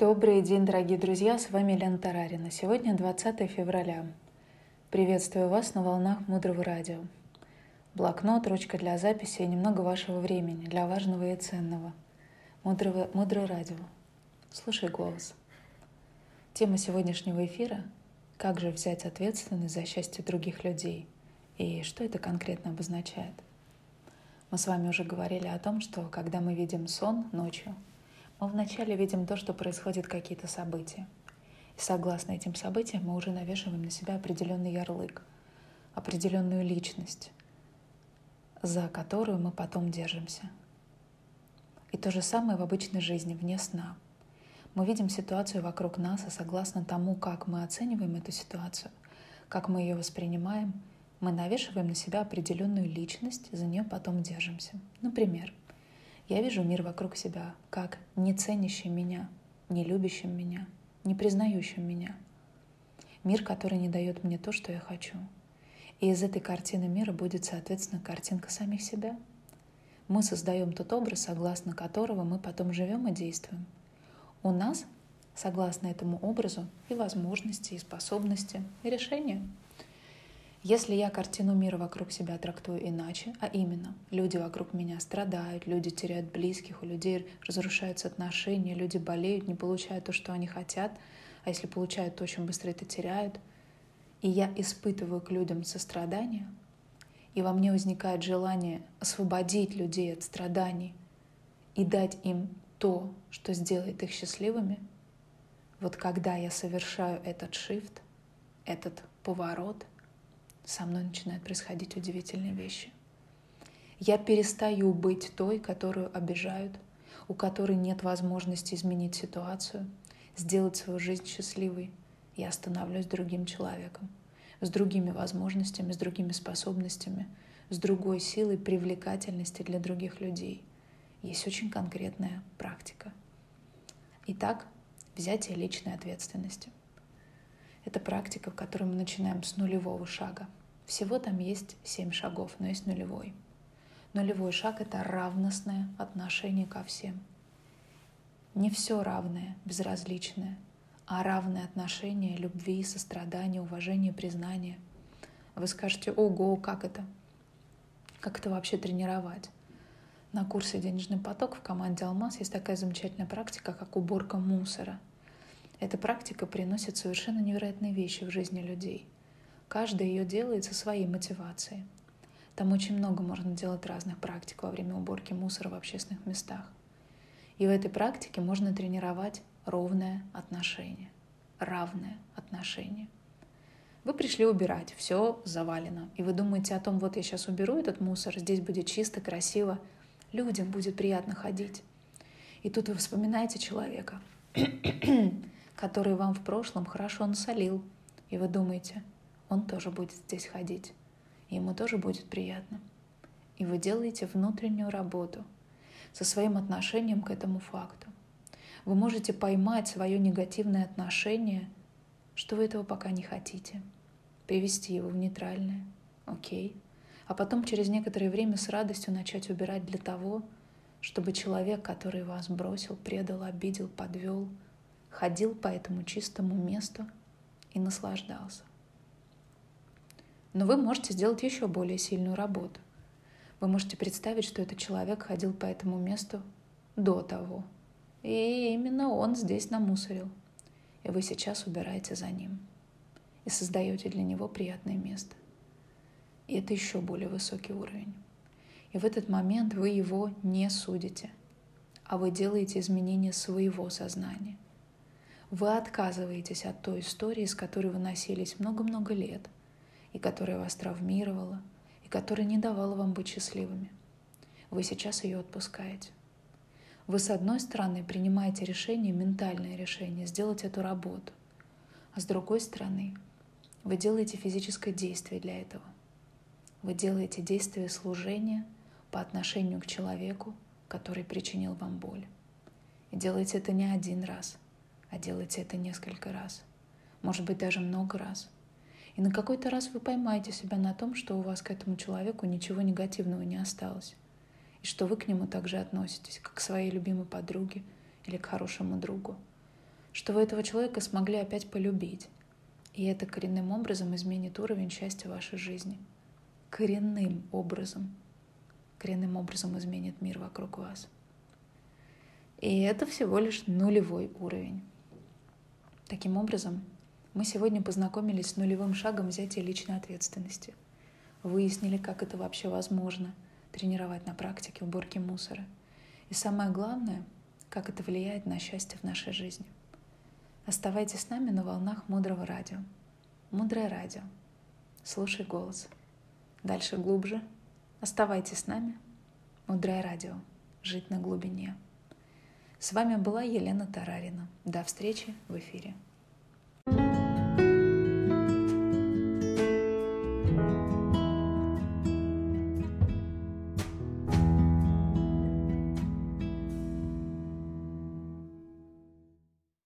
Добрый день, дорогие друзья, с вами Лена Тарарина. Сегодня 20 февраля. Приветствую вас на волнах Мудрого Радио. Блокнот, ручка для записи и немного вашего времени для важного и ценного. Мудрого, Мудрое Радио. Слушай голос. Тема сегодняшнего эфира – как же взять ответственность за счастье других людей и что это конкретно обозначает. Мы с вами уже говорили о том, что когда мы видим сон ночью – мы вначале видим то, что происходят какие-то события. И согласно этим событиям мы уже навешиваем на себя определенный ярлык, определенную личность, за которую мы потом держимся. И то же самое в обычной жизни, вне сна. Мы видим ситуацию вокруг нас, и согласно тому, как мы оцениваем эту ситуацию, как мы ее воспринимаем, мы навешиваем на себя определенную личность, за нее потом держимся. Например, я вижу мир вокруг себя как не ценящим меня, не любящим меня, не признающим меня. Мир, который не дает мне то, что я хочу. И из этой картины мира будет, соответственно, картинка самих себя. Мы создаем тот образ, согласно которого мы потом живем и действуем. У нас, согласно этому образу, и возможности, и способности, и решения – если я картину мира вокруг себя трактую иначе, а именно, люди вокруг меня страдают, люди теряют близких, у людей разрушаются отношения, люди болеют, не получают то, что они хотят, а если получают, то очень быстро это теряют, и я испытываю к людям сострадание, и во мне возникает желание освободить людей от страданий и дать им то, что сделает их счастливыми, вот когда я совершаю этот шифт, этот поворот — со мной начинают происходить удивительные вещи. Я перестаю быть той, которую обижают, у которой нет возможности изменить ситуацию, сделать свою жизнь счастливой. Я становлюсь другим человеком, с другими возможностями, с другими способностями, с другой силой привлекательности для других людей. Есть очень конкретная практика. Итак, взятие личной ответственности. Это практика, в которой мы начинаем с нулевого шага – всего там есть семь шагов, но есть нулевой. Нулевой шаг — это равностное отношение ко всем. Не все равное, безразличное, а равное отношение любви, сострадания, уважения, признания. Вы скажете, ого, как это? Как это вообще тренировать? На курсе «Денежный поток» в команде «Алмаз» есть такая замечательная практика, как уборка мусора. Эта практика приносит совершенно невероятные вещи в жизни людей — Каждый ее делает со своей мотивацией. Там очень много можно делать разных практик во время уборки мусора в общественных местах. И в этой практике можно тренировать ровное отношение, равное отношение. Вы пришли убирать, все завалено, и вы думаете о том, вот я сейчас уберу этот мусор, здесь будет чисто, красиво, людям будет приятно ходить. И тут вы вспоминаете человека, который вам в прошлом хорошо насолил, и вы думаете – он тоже будет здесь ходить. И ему тоже будет приятно. И вы делаете внутреннюю работу со своим отношением к этому факту. Вы можете поймать свое негативное отношение, что вы этого пока не хотите, привести его в нейтральное, окей, а потом через некоторое время с радостью начать убирать для того, чтобы человек, который вас бросил, предал, обидел, подвел, ходил по этому чистому месту и наслаждался. Но вы можете сделать еще более сильную работу. Вы можете представить, что этот человек ходил по этому месту до того. И именно он здесь намусорил. И вы сейчас убираете за ним. И создаете для него приятное место. И это еще более высокий уровень. И в этот момент вы его не судите, а вы делаете изменения своего сознания. Вы отказываетесь от той истории, с которой вы носились много-много лет – и которая вас травмировала, и которая не давала вам быть счастливыми. Вы сейчас ее отпускаете. Вы, с одной стороны, принимаете решение, ментальное решение, сделать эту работу, а с другой стороны, вы делаете физическое действие для этого. Вы делаете действие служения по отношению к человеку, который причинил вам боль. И делаете это не один раз, а делаете это несколько раз. Может быть, даже много раз – и на какой-то раз вы поймаете себя на том, что у вас к этому человеку ничего негативного не осталось. И что вы к нему также относитесь, как к своей любимой подруге или к хорошему другу. что вы этого человека смогли опять полюбить. И это коренным образом изменит уровень счастья вашей жизни. Коренным образом. Коренным образом изменит мир вокруг вас. И это всего лишь нулевой уровень. Таким образом, мы сегодня познакомились с нулевым шагом взятия личной ответственности. Выяснили, как это вообще возможно тренировать на практике уборки мусора. И самое главное, как это влияет на счастье в нашей жизни. Оставайтесь с нами на волнах мудрого радио. Мудрое радио. Слушай голос. Дальше глубже. Оставайтесь с нами. Мудрое радио. Жить на глубине. С вами была Елена Тарарина. До встречи в эфире.